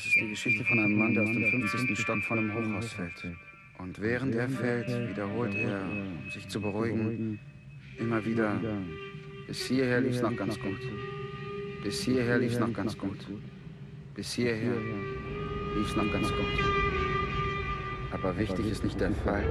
Das ist die Geschichte von einem Mann, der aus dem 50. Stock von einem Hochhaus fällt. Und während er fällt, wiederholt er, um sich zu beruhigen, immer wieder, bis hierher lief's noch ganz gut. Bis hierher lief's noch ganz gut. Bis hierher lief's noch ganz gut. Aber wichtig ist nicht der Fall,